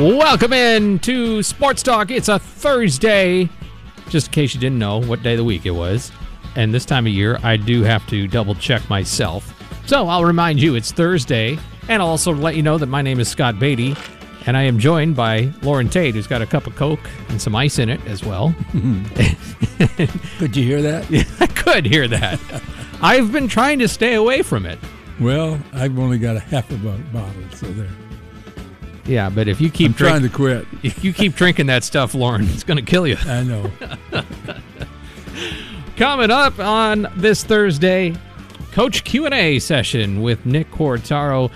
Welcome in to Sports Talk. It's a Thursday. Just in case you didn't know what day of the week it was. And this time of year, I do have to double check myself. So I'll remind you it's Thursday. And I'll also let you know that my name is Scott Beatty. And I am joined by Lauren Tate, who's got a cup of Coke and some ice in it as well. Could you hear that? Yeah, I could hear that. I've been trying to stay away from it. Well, I've only got a half a bottle, so there. Yeah, but if you keep I'm trying drink- to quit. if you keep drinking that stuff, Lauren, it's going to kill you. I know. Coming up on this Thursday, Coach Q&A session with Nick Quartaro.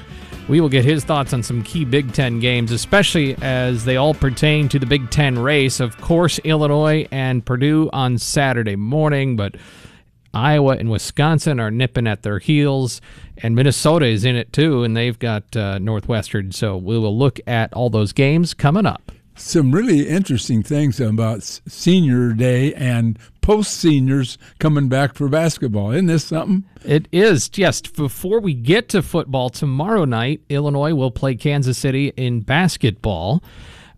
We will get his thoughts on some key Big Ten games, especially as they all pertain to the Big Ten race. Of course, Illinois and Purdue on Saturday morning, but Iowa and Wisconsin are nipping at their heels, and Minnesota is in it too, and they've got uh, Northwestern. So we will look at all those games coming up. Some really interesting things about senior day and post seniors coming back for basketball. Isn't this something? It is. Just Before we get to football, tomorrow night, Illinois will play Kansas City in basketball.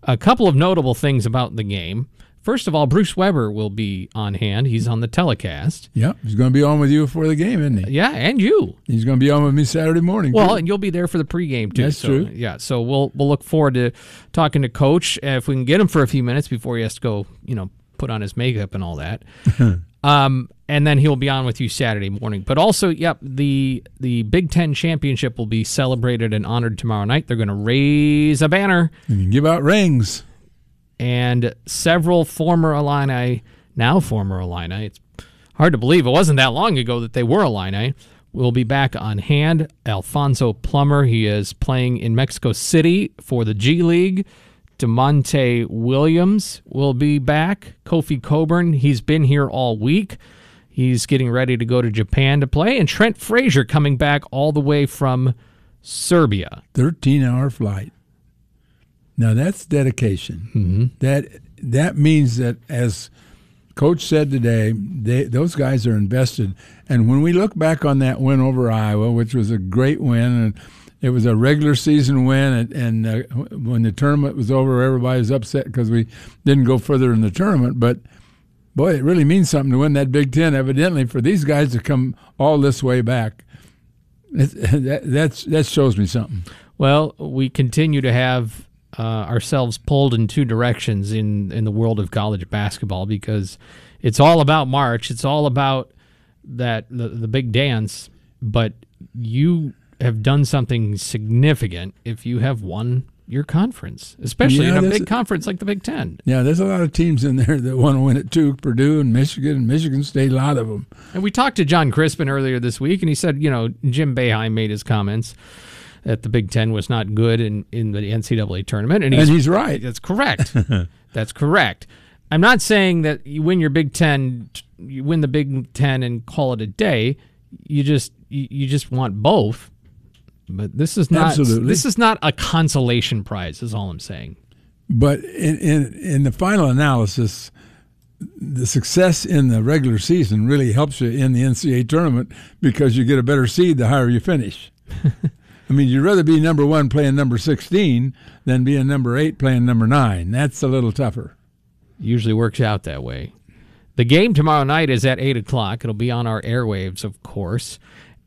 A couple of notable things about the game. First of all, Bruce Weber will be on hand. He's on the telecast. Yeah, he's going to be on with you before the game, isn't he? Yeah, and you. He's going to be on with me Saturday morning. Well, too. and you'll be there for the pregame too. That's so, true. Yeah, so we'll we'll look forward to talking to Coach uh, if we can get him for a few minutes before he has to go, you know, put on his makeup and all that. um, and then he'll be on with you Saturday morning. But also, yep, the the Big Ten championship will be celebrated and honored tomorrow night. They're going to raise a banner, and give out rings. And several former Illini, now former Illini. It's hard to believe it wasn't that long ago that they were Illini. Will be back on hand. Alfonso Plummer, he is playing in Mexico City for the G League. Da'Monte Williams will be back. Kofi Cockburn, he's been here all week. He's getting ready to go to Japan to play. And Trent Frazier coming back all the way from Serbia. 13 hour flight. Now that's dedication. Mm-hmm. That that means that as coach said today, they, those guys are invested. And when we look back on that win over Iowa, which was a great win, and it was a regular season win, and, and uh, when the tournament was over, everybody was upset because we didn't go further in the tournament. But boy, it really means something to win that Big Ten. Evidently, for these guys to come all this way back, it, that that's, that shows me something. Well, we continue to have uh, ourselves pulled in two directions in, in the world of college basketball because it's all about March. It's all about that the, the big dance. But you have done something significant if you have won your conference, especially Yeah, in a big conference like the Big Ten. Yeah, there's a lot of teams in there that want to win it too. Purdue and Michigan and Michigan State, a lot of them. And we talked to John Crispin earlier this week, and he said, you know, Jim Boeheim made his comments that the Big Ten was not good in, in the NCAA tournament, and he's, And he's right. That's correct. That's correct. I'm not saying that you win your Big Ten, you win the Big Ten and call it a day. You just you, just want both. But this is not Absolutely. this is not a consolation prize. Is all I'm saying. But in, in in the final analysis, the success in the regular season really helps you in the NCAA tournament because you get a better seed the higher you finish. I mean, you'd rather be number one playing number 16 than being number eight playing number nine. That's a little tougher. Usually works out that way. The game tomorrow night is at eight o'clock. It'll be on our airwaves, of course.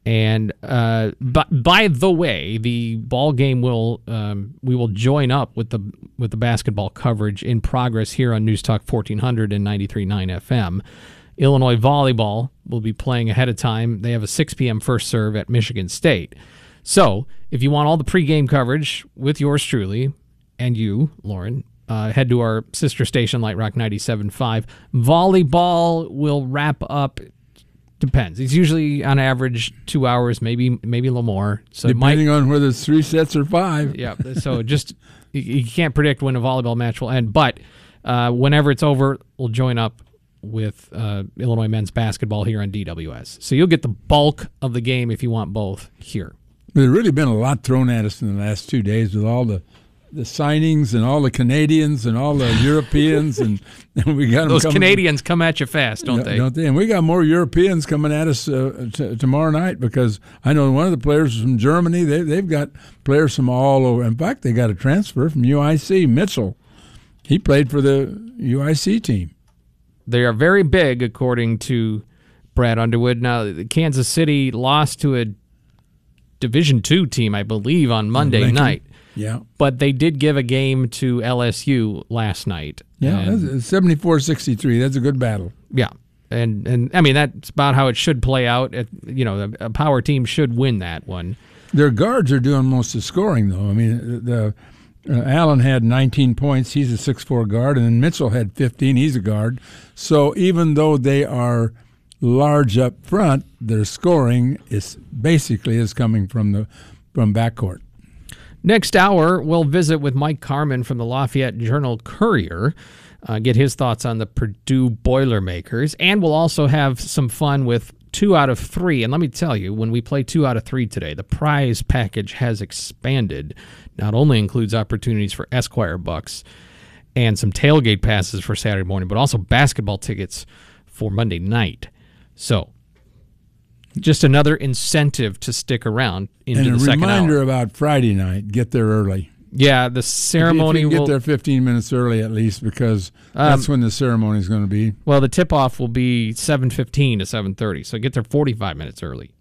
And uh, but by the way, the ball game will um, we will join up with the with the basketball coverage in progress here on News Talk 1400 and 93.9 FM. Illinois volleyball will be playing ahead of time. They have a 6 p.m. first serve at Michigan State. So, if you want all the pregame coverage with yours truly and you, Lauren, uh, head to our sister station, Light Rock 97.5. Volleyball will wrap up. Depends. It's usually on average two hours, maybe maybe a little more. So it might Depending on whether it's three sets or five. yeah. So just you, you can't predict when a volleyball match will end, but uh, whenever it's over, we'll join up with uh, Illinois men's basketball here on DWS. So you'll get the bulk of the game if you want both here. There's really been a lot thrown at us in the last two days with all the the signings and all the Canadians and all the Europeans and, and we got Those Canadians come at you fast, don't they? Don't they? And we got more Europeans coming at us uh, t- tomorrow night because I know one of the players from Germany. They they've got players from all over. In fact, they got a transfer from UIC. Mitchell, he played for the UIC team. They are very big, according to Brad Underwood. Now, Kansas City lost to a Division two team, I believe, on Monday Lincoln. night, Yeah, but they did give a game to LSU last night. yeah. And- that's- 74-63. That's a good battle. Yeah. And and I mean that's about how it should play out. It, you know, a power team should win that one. Their guards are doing most of the scoring, though. I mean, the uh, Allen had 19 points. He's a six-four guard, and then Mitchell had 15. He's a guard. So even though they are large up front, their scoring is basically is coming from the from backcourt. Next hour, we'll visit with Mike Carmin from the Lafayette Journal Courier, uh, get his thoughts on the Purdue Boilermakers, and we'll also have some fun with two out of three. And let me tell you, when we play two out of three today, the prize package has expanded. Not only includes opportunities for Esquire bucks and some tailgate passes for Saturday morning, but also basketball tickets for Monday night. So, just another incentive to stick around into and a the second reminder hour. about Friday night: get there early. Yeah, the If ceremony you can get there 15 minutes early at least, because um, that's when the ceremony is going to be. Well, the tip off will be seven fifteen to seven thirty, so get there forty five minutes early.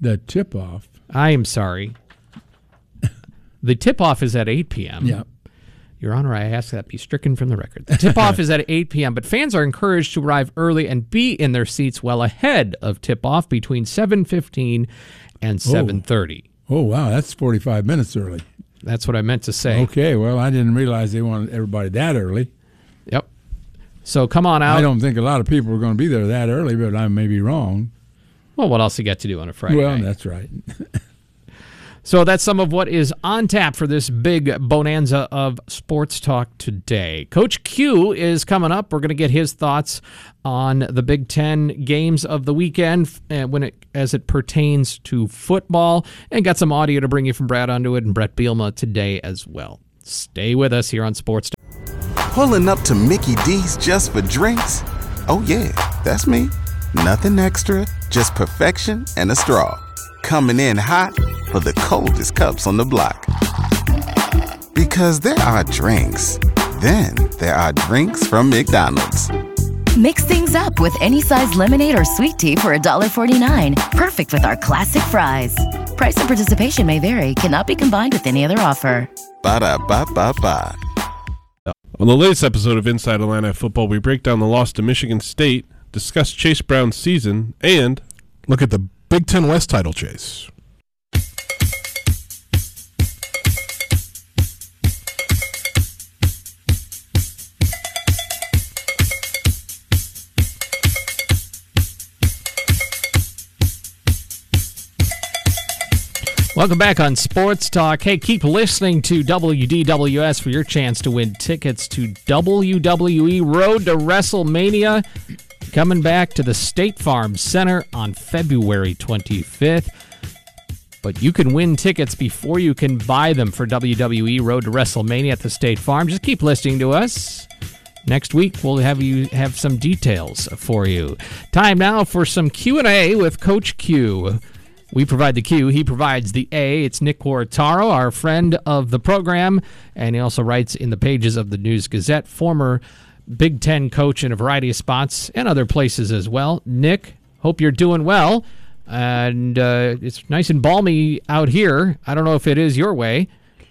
The tip off. I am sorry. the tip off is at eight p.m. Yeah. Your Honor, I ask that be stricken from the record. The tip off is at 8 p.m., but fans are encouraged to arrive early and be in their seats well ahead of tip off between 7:15 and 7:30. Oh wow, that's 45 minutes early. That's what I meant to say. Okay, well, I didn't realize they wanted everybody that early. Yep. So come on out. I don't think a lot of people are going to be there that early, but I may be wrong. well, what else you got to do on a Friday well, night? that's right. So that's some of what is on tap for this big bonanza of sports talk today. Coach Q is coming up. We're going to get his thoughts on the Big Ten games of the weekend uh, when it as it pertains to football, and got some audio to bring you from Brad Underwood and Bret Bielema today as well. Stay with us here on Sports. Talk. Pulling up to Mickey D's just for drinks? Oh, yeah, that's me. Nothing extra, just perfection and a straw. Coming in hot for the coldest cups on the block. Because there are drinks, then there are drinks from McDonald's. Mix things up with any size lemonade or sweet tea for $1.49. Perfect with our classic fries. Price and participation may vary, cannot be combined with any other offer. Ba da ba ba ba. On the latest episode of Inside Illini Football, we break down the loss to Michigan State, discuss Chase Brown's season, and Look at the Big Ten West title chase. Welcome back on Sports Talk. Hey, keep listening to WDWS for your chance to win tickets to WWE Road to WrestleMania. Coming back to the State Farm Center on February 25th. But you can win tickets before you can buy them for WWE Road to WrestleMania at the State Farm. Just keep listening to us. Next week we'll have you have some details for you. Time now for some Q&A with Coach Q. We provide the Q, he provides the A. It's Nick Quartaro, our friend of the program, and he also writes in the pages of the News Gazette, former Big Ten coach in a variety of spots and other places as well. Nick, hope you're doing well. And uh, it's nice and balmy out here. I don't know if it is your way.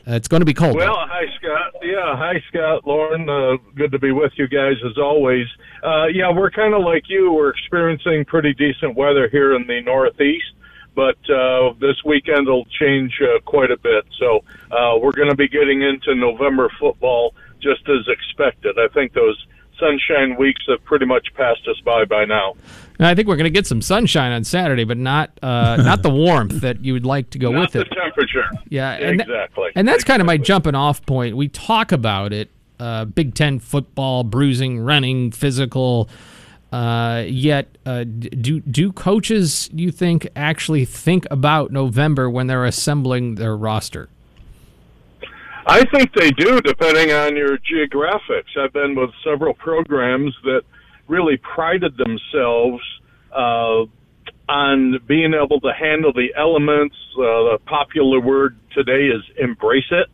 Uh, it's going to be cold. though. Well, hi Scott. Yeah, hi Scott, Lauren. Uh, good to be with you guys as always. Uh, yeah, we're kind of like you. We're experiencing pretty decent weather here in the Northeast, but uh, this weekend will change uh, quite a bit. So uh, we're going to be getting into November football just as expected. I think those sunshine weeks have pretty much passed us by by now. I think we're going to get some sunshine on Saturday, but not uh, not the warmth that you would like to go Not with the it. temperature. Yeah, and th- exactly. and that's kind of my jumping off point. We talk about it, uh, Big Ten football, bruising, running, physical. Uh, yet, uh, do do coaches you think actually think about November when they're assembling their roster? I think they do, depending on your geographics. I've been with several programs that really prided themselves uh, on being able to handle the elements. Uh, the popular word today is embrace it,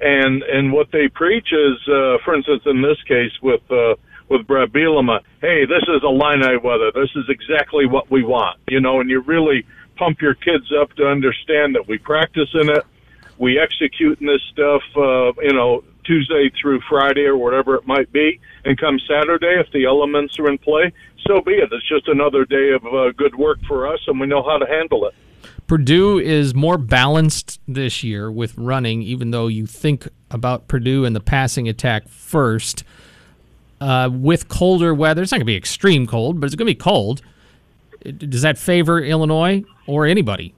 and and what they preach is, uh, for instance, in this case with uh, with Bret Bielema, hey, this is Illini weather. This is exactly what we want, you know, and you really pump your kids up to understand that we practice in it we execute this stuff, uh, you know, Tuesday through Friday or whatever it might be, and come Saturday, if the elements are in play, so be it. It's just another day of uh, good work for us, and we know how to handle it. Purdue is more balanced this year with running, even though you think about Purdue and the passing attack first. Uh, with colder weather, it's not going to be extreme cold, but it's going to be cold. Does that favor Illinois or anybody?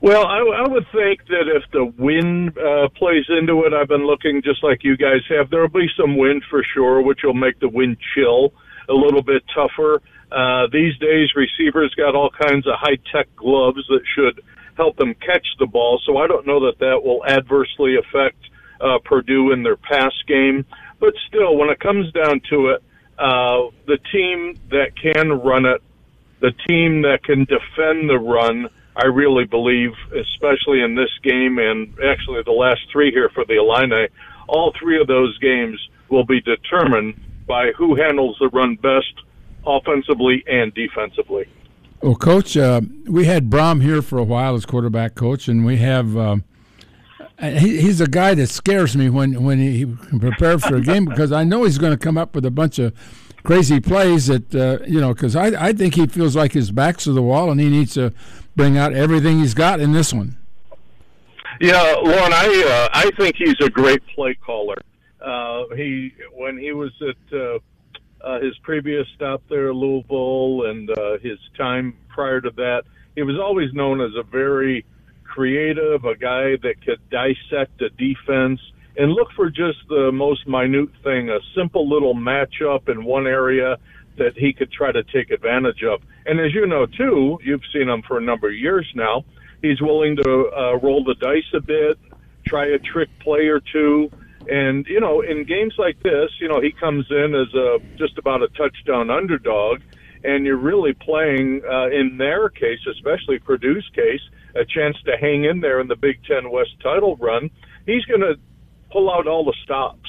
Well, I, I would think that if the wind uh, plays into it, I've been looking just like you guys have. There will be some wind for sure, which will make the wind chill a little bit tougher. Uh, these days, receivers got all kinds of high tech gloves that should help them catch the ball. So I don't know that that will adversely affect uh, Purdue in their pass game. But still, when it comes down to it, uh, the team that can run it, the team that can defend the run, I really believe, especially in this game and actually the last three here for the Illini, all three of those games will be determined by who handles the run best offensively and defensively. Well, Coach, uh, we had Brohm here for a while as quarterback coach, and we have. Uh, he, he's a guy that scares me when when he, he prepares for a game because I know he's going to come up with a bunch of crazy plays that uh, you know because I I think he feels like his back's to the wall and he needs to bring out everything he's got in this one. Yeah, Lauren, I uh, I think he's a great play caller. Uh, he when he was at uh, uh, his previous stop there, Louisville, and uh, his time prior to that, he was always known as a very creative, a guy that could dissect a defense and look for just the most minute thing, a simple little matchup in one area that he could try to take advantage of. And as you know too, you've seen him for a number of years now. He's willing to uh, roll the dice a bit, try a trick play or two. And you know, in games like this, you know, he comes in as a just about a touchdown underdog, and you're really playing uh, in their case, especially Purdue's case, a chance to hang in there in the Big Ten West title run. He's going to pull out all the stops.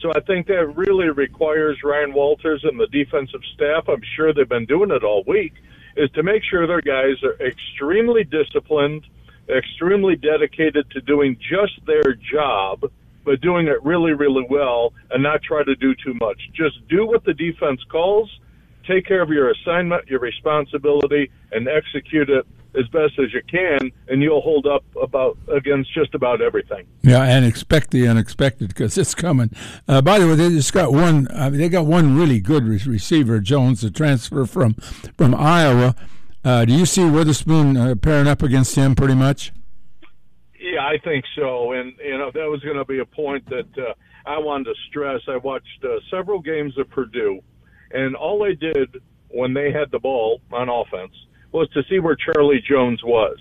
So I think that really requires Ryan Walters and the defensive staff. I'm sure they've been doing it all week. Is to make sure their guys are extremely disciplined, extremely dedicated to doing just their job, but doing it really, really well, and not try to do too much. Just do what the defense calls, take care of your assignment, your responsibility, and execute it as best as you can, and you'll hold up about against just about everything. Yeah, and expect the unexpected because it's coming. Uh, by the way, they just got one. Uh, they got one really good re- receiver, Jones, the transfer from from Iowa. Uh, do you see Witherspoon uh, pairing up against him pretty much? Yeah, I think so. And, you know, that was going to be a point that uh, I wanted to stress. I watched uh, several games of Purdue, and all they did when they had the ball on offense was to see where Charlie Jones was.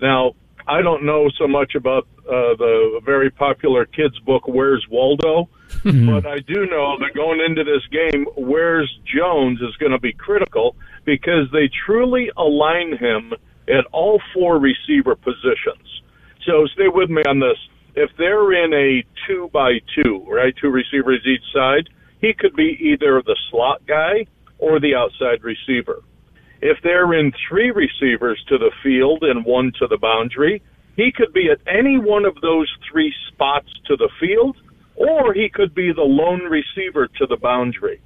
Now, I don't know so much about uh, the very popular kids' book, Where's Waldo? but I do know that going into this game, Where's Jones is going to be critical because they truly align him at all four receiver positions. So stay with me on this. If they're in a two by two, right, two receivers each side, he could be either the slot guy or the outside receiver. If they're in three receivers to the field and one to the boundary, he could be at any one of those three spots to the field, or he could be the lone receiver to the boundary.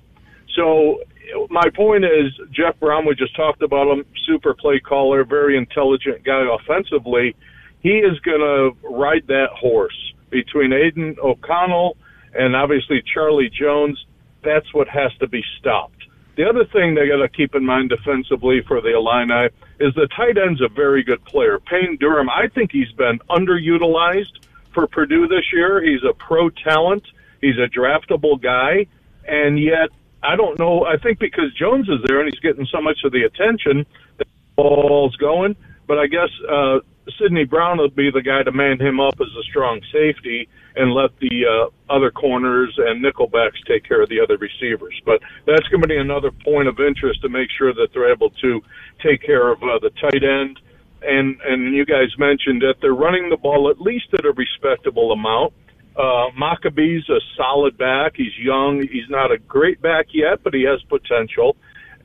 So my point is, Jeff Brohm, we just talked about him, super play caller, very intelligent guy offensively. He is going to ride that horse between Aidan O'Connell and obviously Charlie Jones. That's what has to be stopped. The other thing they got to keep in mind defensively for the Illini is the tight end's a very good player. Payne Durham, I think he's been underutilized for Purdue this year. He's a pro talent. He's a draftable guy, and yet I don't know. I think because Jones is there and he's getting so much of the attention, the ball's going. But I guess uh, Sidney Brown will be the guy to man him up as a strong safety and let the uh, other corners and nickelbacks take care of the other receivers. But that's going to be another point of interest to make sure that they're able to take care of uh, the tight end. And and you guys mentioned that they're running the ball at least at a respectable amount. Uh, Mockobee's a solid back. He's young. He's not a great back yet, but he has potential.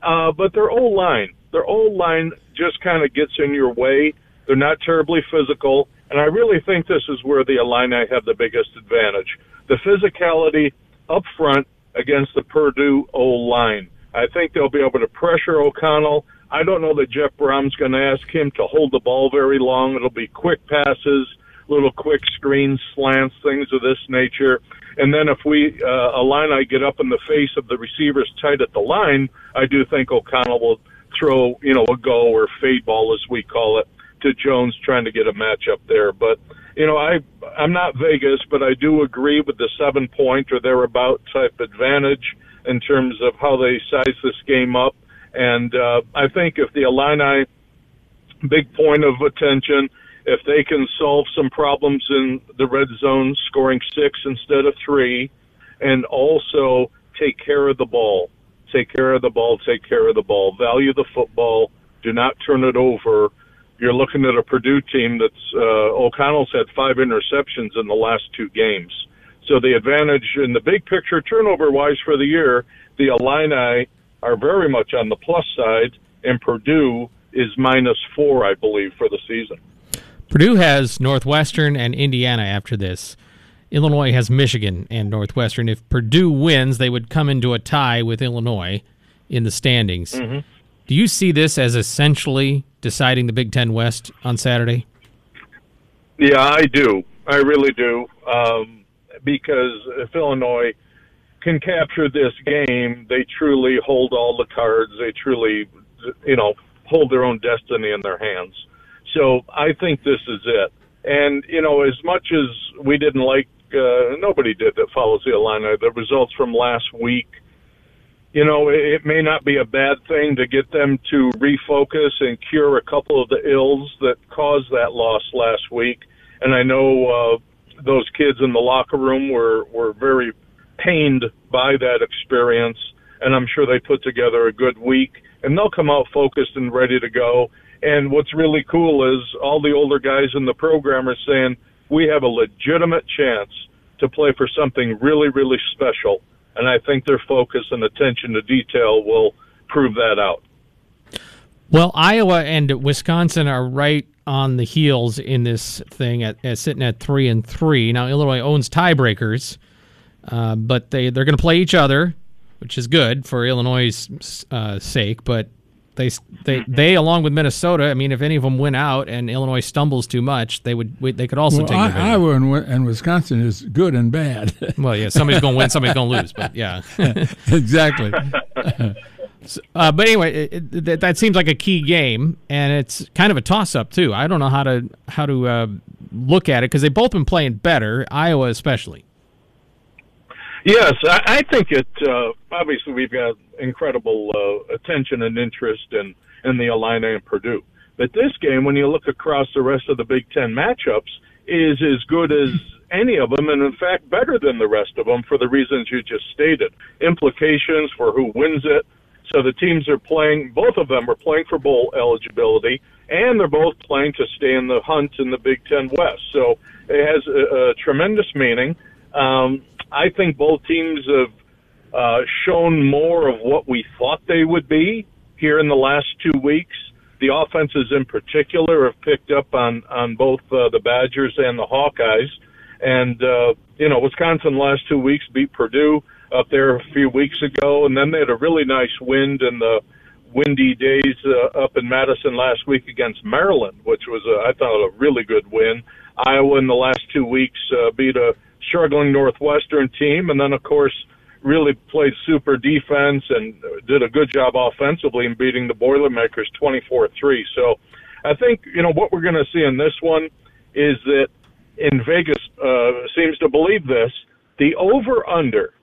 Uh, but their old line, their old line just kind of gets in your way. They're not terribly physical, and I really think this is where the Illini have the biggest advantage. The physicality up front against the Purdue O line. I think they'll be able to pressure O'Connell. I don't know that Jeff Brohm's going to ask him to hold the ball very long. It'll be quick passes, little quick screens, slants, things of this nature. And then if we uh, Illini get up in the face of the receivers tight at the line, I do think O'Connell will throw, you know, a go or fade ball as we call it to Jones trying to get a matchup there. But you know, I I'm not Vegas, but I do agree with the seven point or thereabout type advantage in terms of how they size this game up. And uh, I think if the Illini big point of attention, if they can solve some problems in the red zone, scoring six instead of three, and also take care of the ball, take care of the ball, take care of the ball, value the football, do not turn it over you're looking at a Purdue team that's uh, O'Connell's had five interceptions in the last two games. So the advantage in the big picture, turnover wise for the year, the Illini are very much on the plus side, and Purdue is minus four, I believe, for the season. Purdue has Northwestern and Indiana after this. Illinois has Michigan and Northwestern. If Purdue wins, they would come into a tie with Illinois in the standings. Mm-hmm. Do you see this as essentially deciding the Big Ten West on Saturday? Yeah, I do. I really do. Um, because if Illinois can capture this game, they truly hold all the cards. They truly, you know, hold their own destiny in their hands. So I think this is it. And you know, as much as we didn't like, uh, nobody did that follows the Illini. The results from last week you know, it may not be a bad thing to get them to refocus and cure a couple of the ills that caused that loss last week. And I know uh, those kids in the locker room were were very pained by that experience, and I'm sure they put together a good week, and they'll come out focused and ready to go. And what's really cool is all the older guys in the program are saying we have a legitimate chance to play for something really, really special and I think their focus and attention to detail will prove that out. Well, Iowa and Wisconsin are right on the heels in this thing at, at sitting at three and three. Now Illinois owns tiebreakers, uh, but they they're going to play each other, which is good for Illinois' uh, sake. But they they mm-hmm. they along with Minnesota. I mean, if any of them win out and Illinois stumbles too much, they would they could also well, take. I, Iowa and, and, Wisconsin is good and bad. well, yeah, somebody's going to win, somebody's going to lose, but yeah, exactly. so, uh, but anyway, it, it, that seems like a key game, and it's kind of a toss up too. I don't know how to how to uh, look at it because they've both been playing better, Iowa especially. Yes, I, think it. Uh, obviously, we've got incredible uh, attention and interest in in the Illini and Purdue. But this game, when you look across the rest of the Big Ten matchups, is as good as any of them, and in fact, better than the rest of them for the reasons you just stated. Implications for who wins it. So the teams are playing. Both of them are playing for bowl eligibility, and they're both playing to stay in the hunt in the Big Ten West. So it has a, a tremendous meaning. Um, I think both teams have uh, shown more of what we thought they would be here in the last two weeks. The offenses, in particular, have picked up on on both uh, the Badgers and the Hawkeyes. And uh, you know, Wisconsin last two weeks beat Purdue, up there a few weeks ago, and then they had a really nice wind in the windy days uh, up in Madison last week against Maryland, which was, a, I thought, a really good win. Iowa in the last two weeks uh, beat a struggling Northwestern team, and then of course really played super defense and did a good job offensively in beating the Boilermakers 24-3. So I think you know what we're going to see in this one is that in Vegas uh, seems to believe this. The over under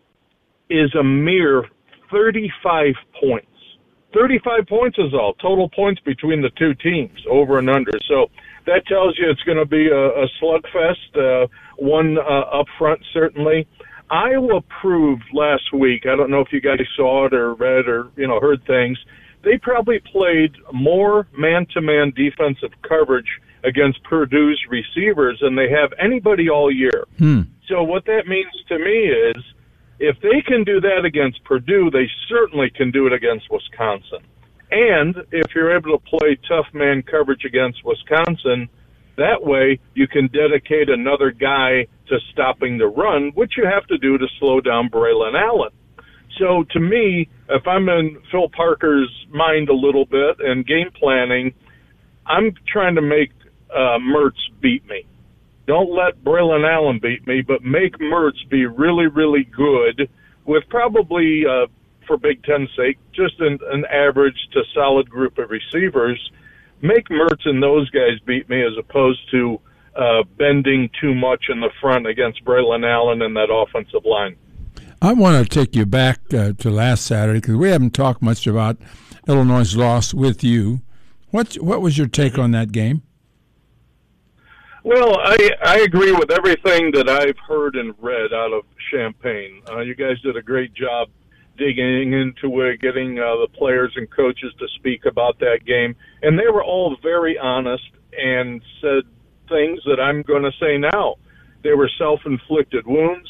is a mere 35 points. 35 points is all total points between the two teams, over and under. So that tells you it's going to be a, a slugfest. Uh, one uh, up front, certainly. Iowa proved last week. I don't know if you guys saw it or read or you know heard things. They probably played more man-to-man defensive coverage against Purdue's receivers than they have anybody all year. Hmm. So what that means to me is if they can do that against Purdue, they certainly can do it against Wisconsin. And if you're able to play tough man coverage against Wisconsin, that way you can dedicate another guy to stopping the run, which you have to do to slow down Braylon Allen. So to me, if I'm in Phil Parker's mind a little bit and game planning, I'm trying to make uh, Mertz beat me. Don't let Braylon Allen beat me, but make Mertz be really, really good with probably, uh, for Big Ten's sake, just an, an average to solid group of receivers. Make Mertz and those guys beat me as opposed to uh, bending too much in the front against Braylon Allen and that offensive line. I want to take you back uh, to last Saturday because we haven't talked much about Illinois' loss with you. What what was your take on that game? Well, I I agree with everything that I've heard and read out of Champaign. Uh, you guys did a great job digging into it, getting uh, the players and coaches to speak about that game, and they were all very honest and said things that I'm going to say now. They were self-inflicted wounds.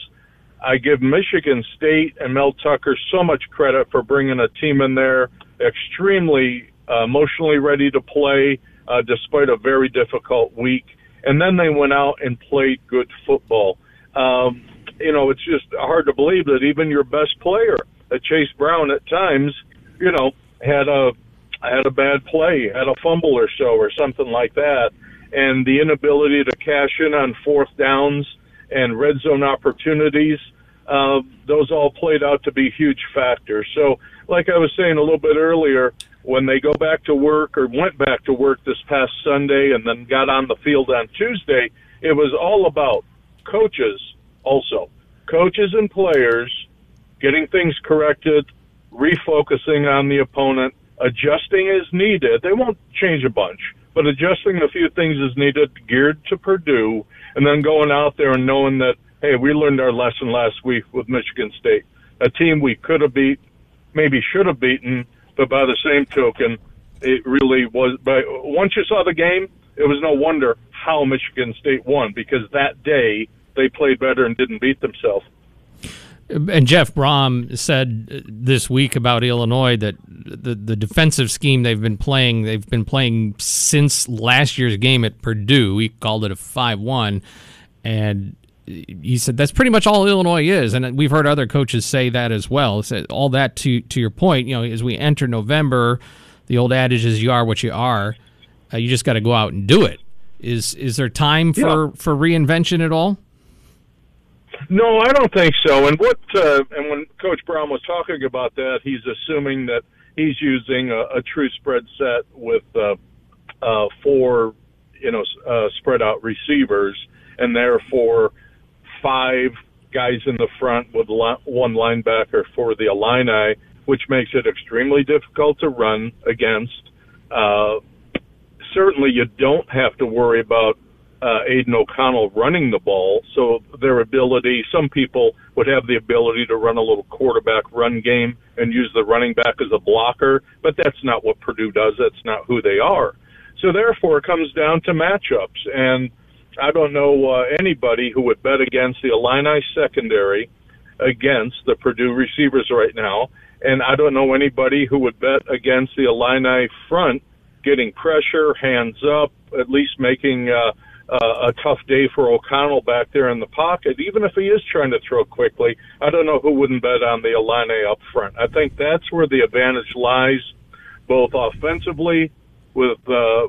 I give Michigan State and Mel Tucker so much credit for bringing a team in there extremely uh, emotionally ready to play uh, despite a very difficult week and then they went out and played good football. Um, you know, it's just hard to believe that even your best player, Chase Brown, at times, you know, had a had a bad play, had a fumble or so, or something like that, and the inability to cash in on fourth downs and red zone opportunities. Uh, those all played out to be huge factors. So, like I was saying a little bit earlier, when they go back to work or went back to work this past Sunday and then got on the field on Tuesday, it was all about coaches also. Coaches and players getting things corrected, refocusing on the opponent, adjusting as needed. They won't change a bunch, but adjusting a few things as needed, geared to Purdue, and then going out there and knowing that, hey, we learned our lesson last week with Michigan State, a team we could have beat, maybe should have beaten, but by the same token, it really was. But once you saw the game, it was no wonder how Michigan State won because that day they played better and didn't beat themselves. And Jeff Brohm said this week about Illinois that the the defensive scheme they've been playing, they've been playing since last year's game at Purdue. He called it a five-one, and he said that's pretty much all Illinois is, and we've heard other coaches say that as well. So all that to to your point, you know, as we enter November, the old adage is "you are what you are." Uh, you just got to go out and do it. Is is there time for Yeah. for reinvention at all? No, I don't think so. And what uh, and when Coach Brohm was talking about that, he's assuming that he's using a, a true spread set with uh, uh, four, you know, uh, spread out receivers, and therefore five guys in the front with one linebacker for the Illini, which makes it extremely difficult to run against. Uh, certainly, you don't have to worry about uh, Aidan O'Connell running the ball. So their ability, some people would have the ability to run a little quarterback run game and use the running back as a blocker, but that's not what Purdue does. That's not who they are. So therefore, it comes down to matchups. And I don't know uh, anybody who would bet against the Illini secondary against the Purdue receivers right now. And I don't know anybody who would bet against the Illini front getting pressure, hands up, at least making uh, uh, a tough day for O'Connell back there in the pocket. Even if he is trying to throw quickly, I don't know who wouldn't bet on the Illini up front. I think that's where the advantage lies, both offensively with uh,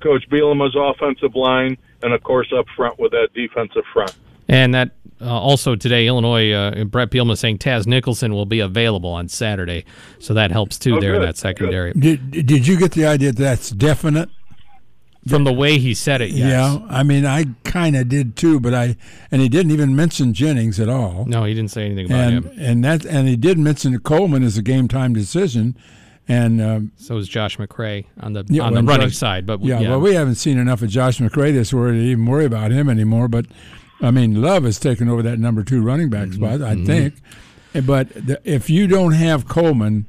Coach Bielema's offensive line, and of course up front with that defensive front. And that uh, also today, Illinois, uh, Bret Bielema saying Taz Nicholson will be available on Saturday, so that helps too Oh, there in that secondary. Did, did you get the idea that that's definite? From the way he said it, yes. Yeah, I mean, I kind of did too, but I and he didn't even mention Jennings at all. No, he didn't say anything about and him. and that and he did mention that Coleman as a game time decision, and um, So is Josh McCray on the Yeah, on the running Josh- side. But yeah, yeah, well, we haven't seen enough of Josh McCray this where to even worry about him anymore. But I mean, Love has taken over that number two running back Mm-hmm. spot, I think. But the, if you don't have Coleman,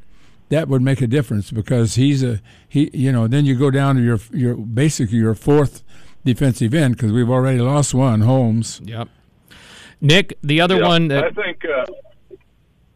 that would make a difference because he's a he. You know, then you go down to your your basically your fourth defensive end because we've already lost one, Holmes. Yep. Nick, the other Yeah, one I think. Uh,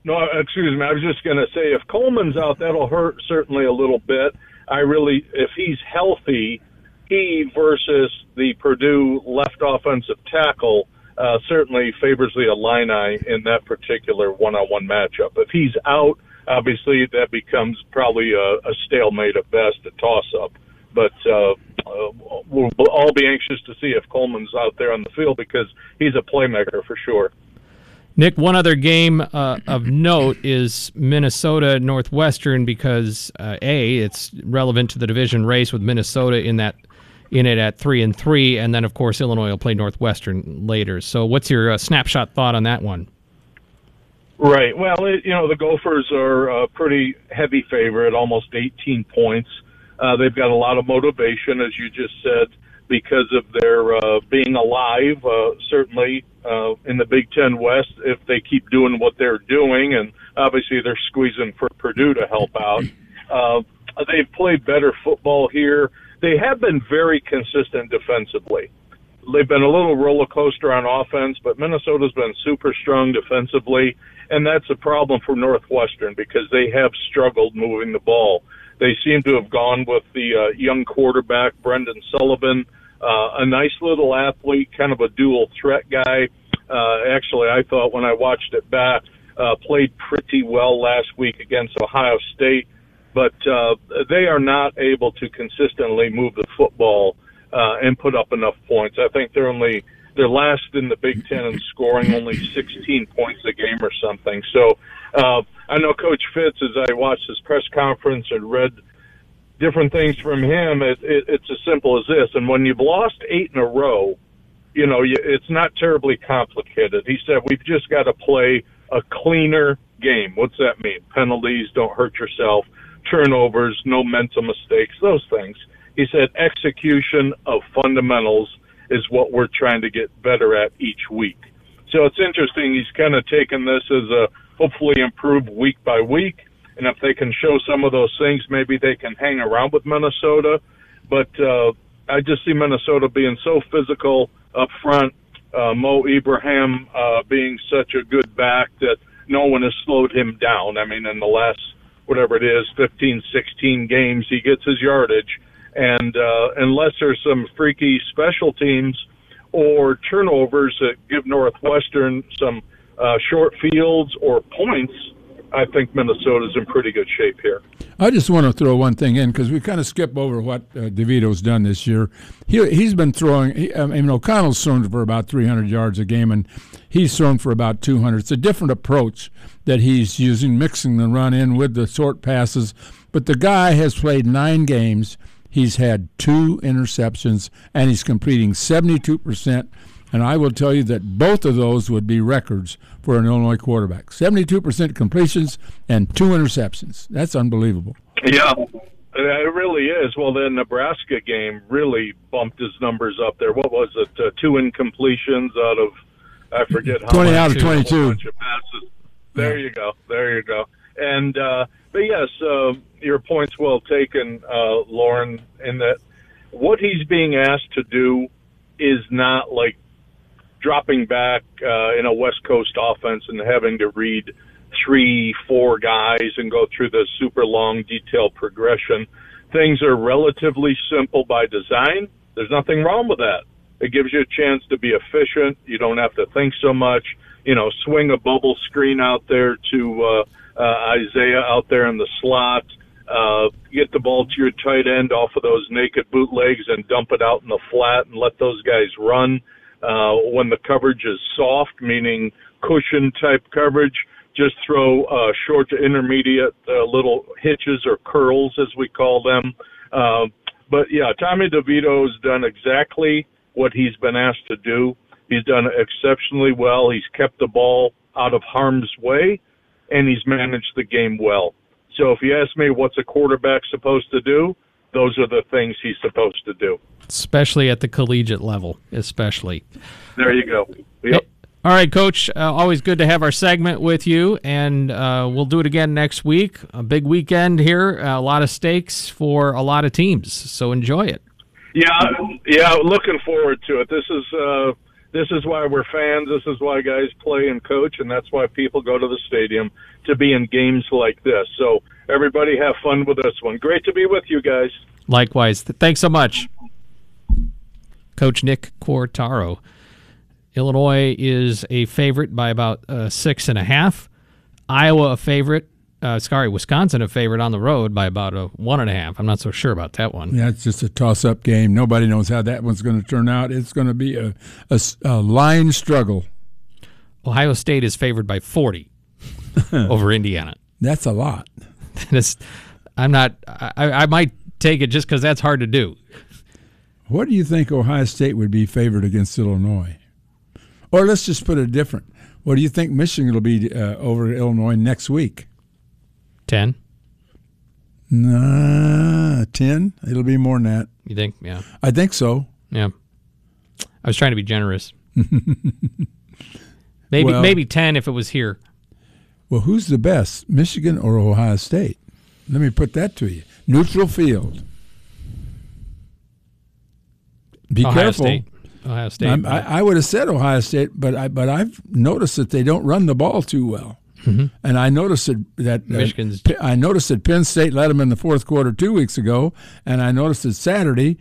no, excuse me. I was just going to say, if Coleman's out, that'll hurt certainly a little bit. I really, if he's healthy, he versus the Purdue left offensive tackle uh, certainly favors the Illini in that particular one-on-one matchup. If he's out, obviously that becomes probably a, a stalemate at best, a toss-up. But uh, uh, we'll all be anxious to see if Coleman's out there on the field because he's a playmaker for sure. Nick, one other game uh, of note is Minnesota Northwestern because uh, a it's relevant to the division race with Minnesota in that in it at three and three, and then of course Illinois will play Northwestern later. So, what's your uh, snapshot thought on that one? Right. Well, it, you know, the Gophers are a pretty heavy favorite, almost 18 points. Uh, they've got a lot of motivation, as you just said, because of their uh, being alive. Uh, certainly uh, in the Big Ten West, if they keep doing what they're doing, and obviously they're squeezing for Purdue to help out. Uh, they've played better football here. They have been very consistent defensively they've been a little roller coaster on offense, but Minnesota's been super strong defensively, and that's a problem for Northwestern because they have struggled moving the ball. They seem to have gone with the uh, young quarterback Brendan Sullivan, uh, a nice little athlete, kind of a dual threat guy. Uh, actually, I thought when I watched it back, uh, played pretty well last week against Ohio State, but uh, they are not able to consistently move the football uh, and put up enough points. I think they're only they're last in the Big Ten in scoring, only 16 points a game or something. So uh, I know Coach Fitz, as I watched his press conference and read different things from him, it, it, it's as simple as this. And when you've lost eight in a row, you know you, it's not terribly complicated. He said we've just got to play a cleaner game. What's that mean? Penalties, don't hurt yourself, turnovers, no mental mistakes, those things. He said execution of fundamentals is what we're trying to get better at each week. So it's interesting. He's kind of taken this as a hopefully improve week by week. And if they can show some of those things, maybe they can hang around with Minnesota. But uh, I just see Minnesota being so physical up front. Uh, Mo Ibrahim uh, being such a good back that no one has slowed him down. I mean, in the last whatever it is, 15, 16 games, he gets his yardage. And uh, unless there's some freaky special teams or turnovers that give Northwestern some uh, short fields or points, I think Minnesota's in pretty good shape here. I just want to throw one thing in because we kind of skip over what uh, DeVito's done this year. He he's been throwing. He, I mean, O'Connell's thrown for about 300 yards a game, and he's thrown for about 200. It's a different approach that he's using, mixing the run in with the short passes. But the guy has played nine games. He's had two interceptions, and he's completing 72 percent. And I will tell you that both of those would be records for an Illinois quarterback. 72% completions and two interceptions. That's unbelievable. Yeah, it really is. Well, the Nebraska game really bumped his numbers up there. What was it? Uh, two incompletions out of, I forget how 20 much. out of 22. bunch of passes. There you go. There you go. And, uh, but yes, uh, your point's well taken, uh, Lauren, in that what he's being asked to do is not like dropping back uh, in a West Coast offense and having to read three, four guys and go through the super long, detailed progression. Things are relatively simple by design. There's nothing wrong with that. It gives you a chance to be efficient. You don't have to think so much. You know, swing a bubble screen out there to uh, uh, Isaiah out there in the slot. Uh, get the ball to your tight end off of those naked bootlegs and dump it out in the flat and let those guys run. Uh, when the coverage is soft, meaning cushion type coverage, just throw uh, short to intermediate uh, little hitches or curls, as we call them. Uh, but yeah, Tommy DeVito's done exactly what he's been asked to do. He's done exceptionally well. He's kept the ball out of harm's way, and he's managed the game well. So if you ask me what's a quarterback supposed to do, those are the things he's supposed to do. Especially at the collegiate level, especially. There you go. Yep. All right, Coach. Uh, always good to have our segment with you, and uh, we'll do it again next week. A big weekend here, a lot of stakes for a lot of teams, so enjoy it. Yeah, yeah, looking forward to it. This is uh, this is why we're fans. This is why guys play and coach, and that's why people go to the stadium to be in games like this. So everybody have fun with this one. Great to be with you guys. Likewise. Thanks so much, Coach Nick Quartaro. Illinois is a favorite by about uh, six and a half. Iowa a favorite. Uh, sorry, Wisconsin a favorite on the road by about a one and a half. I'm not so sure about that one. Yeah, it's just a toss-up game. Nobody knows how that one's going to turn out. It's going to be a, a, a line struggle. Ohio State is favored by 40 over Indiana. That's a lot. I'm not. I, I might take it just because that's hard to do. What do you think Ohio State would be favored against Illinois? Or let's just put it different. What do you think Michigan will be uh, over Illinois next week? 10. Nah, 10. It'll be more than that. You think? Yeah. I think so. Yeah. I was trying to be generous. maybe well, maybe 10 if it was here. Well, who's the best, Michigan or Ohio State? Let me put that to you. Neutral field. Be Ohio careful. State. Ohio State. I, I, would have said Ohio State, but I but I've noticed that they don't run the ball too well. Mm-hmm. And I noticed that, that Michigan's. Uh, I noticed that Penn State led them in the fourth quarter two weeks ago, and I noticed that Saturday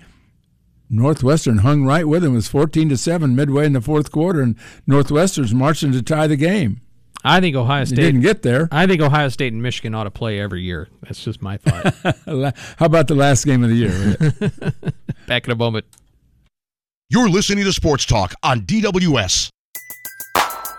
Northwestern hung right with them. It was fourteen to seven midway in the fourth quarter, and Northwestern's marching to tie the game. I think Ohio State didn't get there. I think Ohio State and Michigan ought to play every year. That's just my thought. How about the last game of the year? Back in a moment. You're listening to Sports Talk on DWS.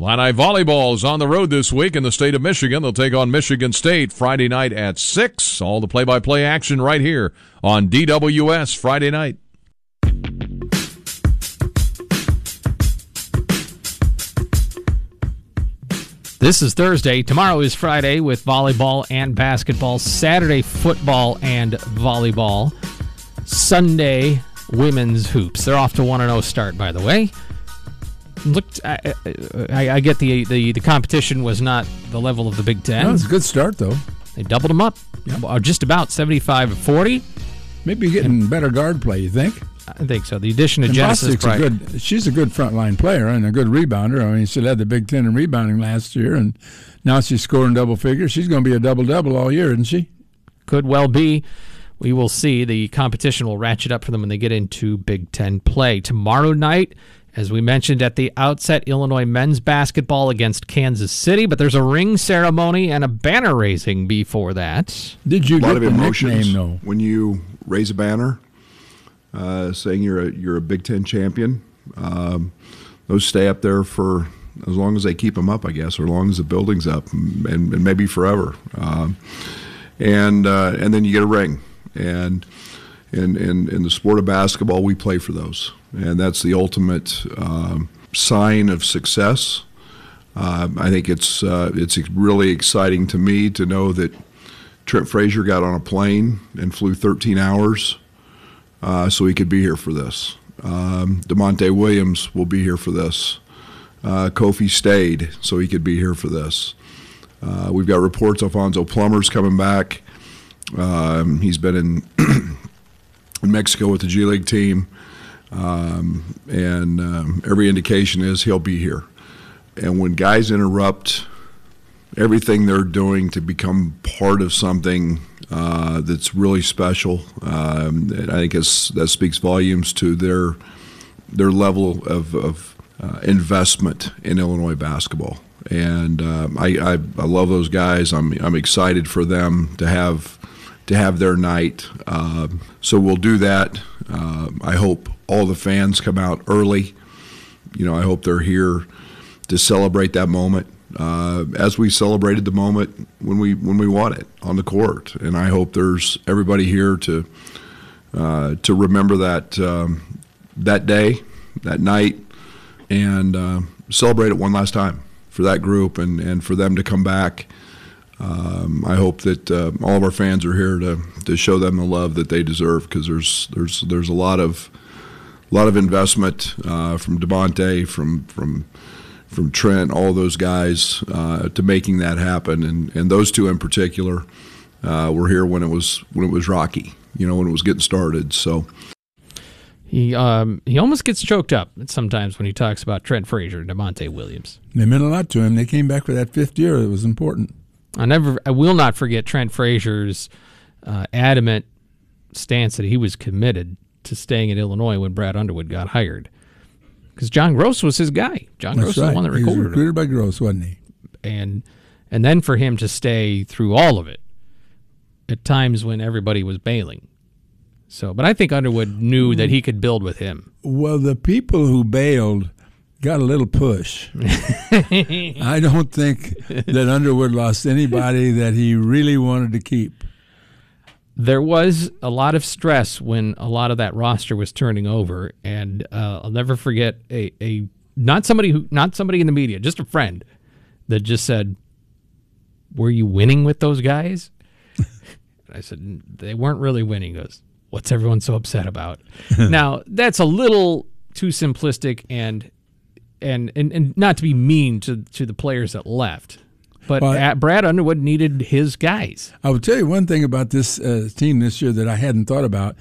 Illini volleyball is on the road this week in the state of Michigan. They'll take on Michigan State Friday night at 6. All the play-by-play action right here on DWS Friday night. This is Thursday. Tomorrow is Friday with volleyball and basketball. Saturday, football and volleyball. Sunday, women's hoops. They're off to 1 0 start, by the way. Looked, I, I, I, get the, the the competition was not the level of the Big Ten. No, it's a good start, though. They doubled them up, yep. Uh, just about 75 40. Maybe getting and, better guard play, you think? I think so. The addition of and Genesis a good. She's a good frontline player and a good rebounder. I mean, she led the Big Ten in rebounding last year, and now she's scoring double figures. She's going to be a double double all year, isn't she? Could well be. We will see. The competition will ratchet up for them when they get into Big Ten play tomorrow night. As we mentioned at the outset, Illinois men's basketball against Kansas City, but there's a ring ceremony and a banner raising before that. Did you get a lot of emotions nickname, though? when you raise a banner? uh, saying you're a you're a Big Ten champion. Um, those stay up there for as long as they keep them up, I guess, or as long as the building's up, and, and maybe forever. Um, and uh, and then you get a ring, and in, in in the sport of basketball, we play for those, and that's the ultimate um, sign of success. Uh, I think it's uh, it's really exciting to me to know that Trent Frazier got on a plane and flew 13 hours uh, so he could be here for this. Um, Da'Monte Williams will be here for this. Uh, Kofi stayed so he could be here for this. Uh, we've got reports Alfonso Plummer's coming back. Um, he's been in, in Mexico with the G League team, um, and um, every indication is he'll be here. And when guys interrupt everything they're doing to become part of something uh, that's really special, um, I think that speaks volumes to their their level of, of uh, investment in Illinois basketball. And uh, I, I, I, love those guys. I'm, I'm excited for them to have to have their night. Uh, so we'll do that. Uh, I hope all the fans come out early. You know, I hope they're here to celebrate that moment. Uh, as we celebrated the moment when we when we won it on the court, and I hope there's everybody here to uh, to remember that um, that day, that night, and uh, celebrate it one last time for that group and, and for them to come back. Um, I hope that uh, all of our fans are here to, to show them the love that they deserve because there's there's there's a lot of a lot of investment uh, from Da'Monte, from from from Trent, all those guys uh, to making that happen, and, and those two in particular uh, were here when it was when it was rocky, you know, when it was getting started. So he um, he almost gets choked up sometimes when he talks about Trent Frazier and Da'Monte Williams. They meant a lot to him. They came back for that fifth year. It was important. I never, I will not forget Trent Frazier's uh, adamant stance that he was committed to staying in Illinois when Brad Underwood got hired, because John Groce was his guy. John That's Groce right. was the one that he recorded was recruited him. by Groce, wasn't he? and and then for him to stay through all of it at times when everybody was bailing. So, but I think Underwood knew that he could build with him. Well, the people who bailed got a little push. I don't think that Underwood lost anybody that he really wanted to keep. There was a lot of stress when a lot of that roster was turning over, and uh, I'll never forget a, a not somebody who not somebody in the media, just a friend that just said, "Were you winning with those guys?" I said, "They weren't really winning." He goes, "What's everyone so upset about?" now that's a little too simplistic and and and, and not to be mean to to the players that left. But Well, Brad Underwood needed his guys. I will tell you one thing about this uh, team this year that I hadn't thought about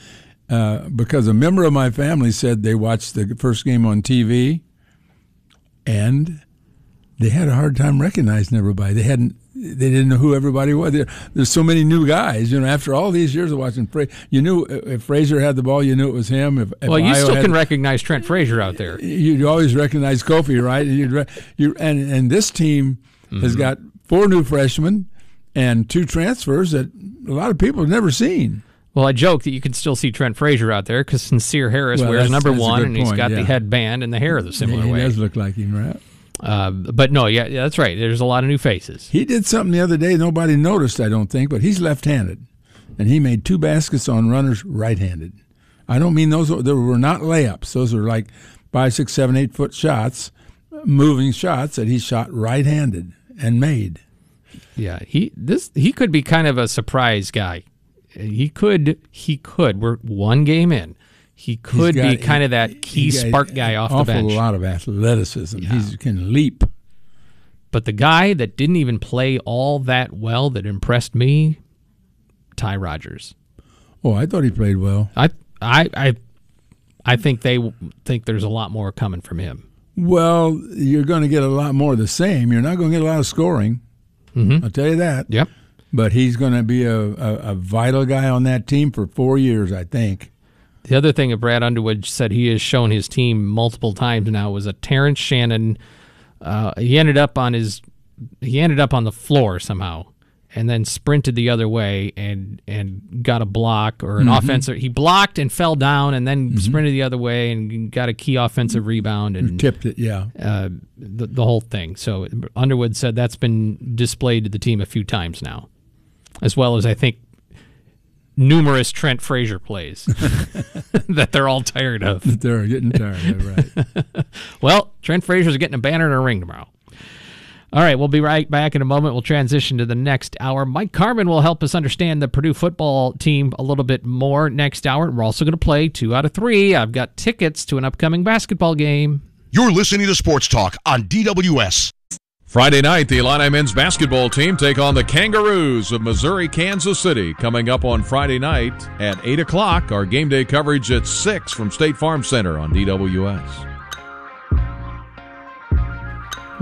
uh, because a member of my family said they watched the first game on TV and they had a hard time recognizing everybody. They hadn't. They didn't know who everybody was. There, there's so many new guys. You know, after all these years of watching, Fra- you knew if Frazier had the ball, you knew it was him. If, if Well, you Io still can the- recognize Trent Frazier out there. you always recognize Kofi, right? You'd re- you and and this team has Mm-hmm. got four new freshmen and two transfers that a lot of people have never seen. Well, I joke that you can still see Trent Frazier out there because Sencire Harris Well, wears number one, and he's point, got the yeah. headband and the hair the similar he way. He does look like him, right? Uh, but no, yeah, yeah, that's right. There's a lot of new faces. He did something the other day nobody noticed, I don't think, but he's left-handed, and he made two baskets on runners right-handed. I don't mean those; they were not layups. Those are like five, six, seven, eight foot shots, moving shots that he shot right-handed and made. Yeah, he this he could be kind of a surprise guy. He could he could. We're one game in. He could got- be kind of that key spark guy off the awful bench. lot of athleticism. He can leap. But the guy that didn't even play all that well that impressed me, Ty Rodgers. Oh, I thought he played well. I I I I think they think there's a lot more coming from him. Well, you're going to get a lot more of the same. You're not going to get a lot of scoring. Mhm. I'll tell you that. Yep. But he's going to be a, a, a vital guy on that team for four years, I think. The other thing that Brad Underwood said he has shown his team multiple times now was a Terrence Shannon. Uh, he ended up on his he ended up on the floor somehow, and then sprinted the other way and and got a block or an Mhm. offensive. He blocked and fell down, and then sprinted the other way and got a key offensive rebound and Tipped it, yeah. uh, the the whole thing. So Underwood said that's been displayed to the team a few times now, as well as I think numerous Trent Frazier plays that they're all tired of. They're getting tired of, right. well, Trent Frazier's getting a banner and a ring tomorrow. All right, we'll be right back in a moment. We'll transition to the next hour. Mike Carmin will help us understand the Purdue football team a little bit more next hour. We're also going to play two out of three. I've got tickets to an upcoming basketball game. You're listening to Sports Talk on DWS. Friday night, the Illini men's basketball team take on the Kangaroos of Missouri, Kansas City. Coming up on Friday night at 8 o'clock. Our game day coverage at 6 from State Farm Center on DWS.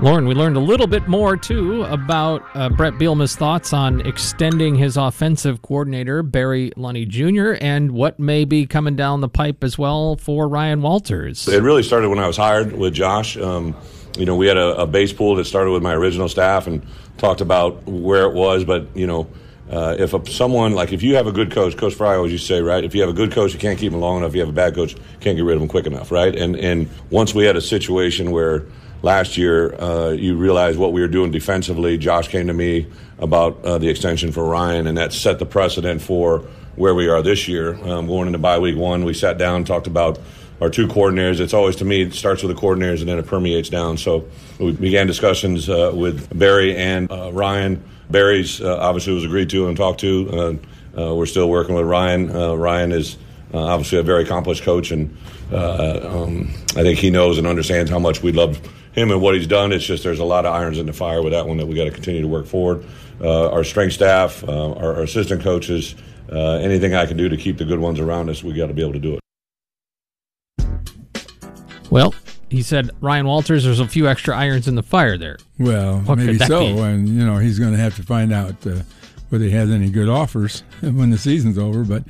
Lauren, we learned a little bit more too about uh, Bret Bielema's thoughts on extending his offensive coordinator Barry Lunney Jr. and what may be coming down the pipe as well for Ryan Walters. It really started when I was hired with Josh. Um, you know, we had a, a, base pool that started with my original staff and talked about where it was, but you know. Uh, if a, someone like if you have a good coach, Coach Fry always used to say, right? If you have a good coach, you can't keep him long enough. If you have a bad coach, can't get rid of him quick enough, right? And and once we had a situation where last year, uh, you realize what we were doing defensively. Josh came to me about uh, the extension for Ryan, and that set the precedent for where we are this year. Um, going into bye week one, we sat down, talked about our two coordinators. It's always to me it starts with the coordinators and then it permeates down. So we began discussions uh, with Barry and uh, Ryan. Barry's uh, obviously was agreed to and talked to. Uh, we're still working with Ryan. Ryan is obviously a very accomplished coach, and um, I think he knows and understands how much we love him and what he's done. It's just there's a lot of irons in the fire with that one that we got to continue to work forward. Uh, our strength staff, uh, our, our, assistant coaches, uh, anything I can do to keep the good ones around us, we got to be able to do it. Well, he said Ryan Walters. There's a few extra irons in the fire there. Well, what maybe so, be? and you know he's going to have to find out uh, whether he has any good offers when the season's over. But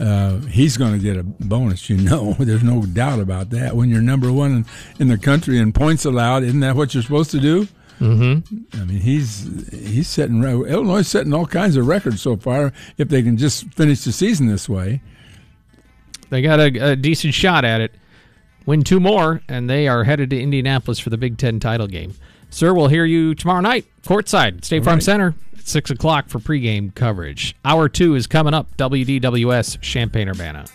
uh, he's going to get a bonus. You know, there's no doubt about that. When you're number one in, in the country in points allowed, isn't that what you're supposed to do? Mm-hmm. I mean, he's he's setting Illinois setting all kinds of records so far. If they can just finish the season this way, they got a, a decent shot at it. Win two more, and they are headed to Indianapolis for the Big Ten title game. Sir, we'll hear you tomorrow night, courtside, State Farm right. Center. 6 o'clock for pregame coverage. Hour two is coming up, WDWS Champaign Urbana.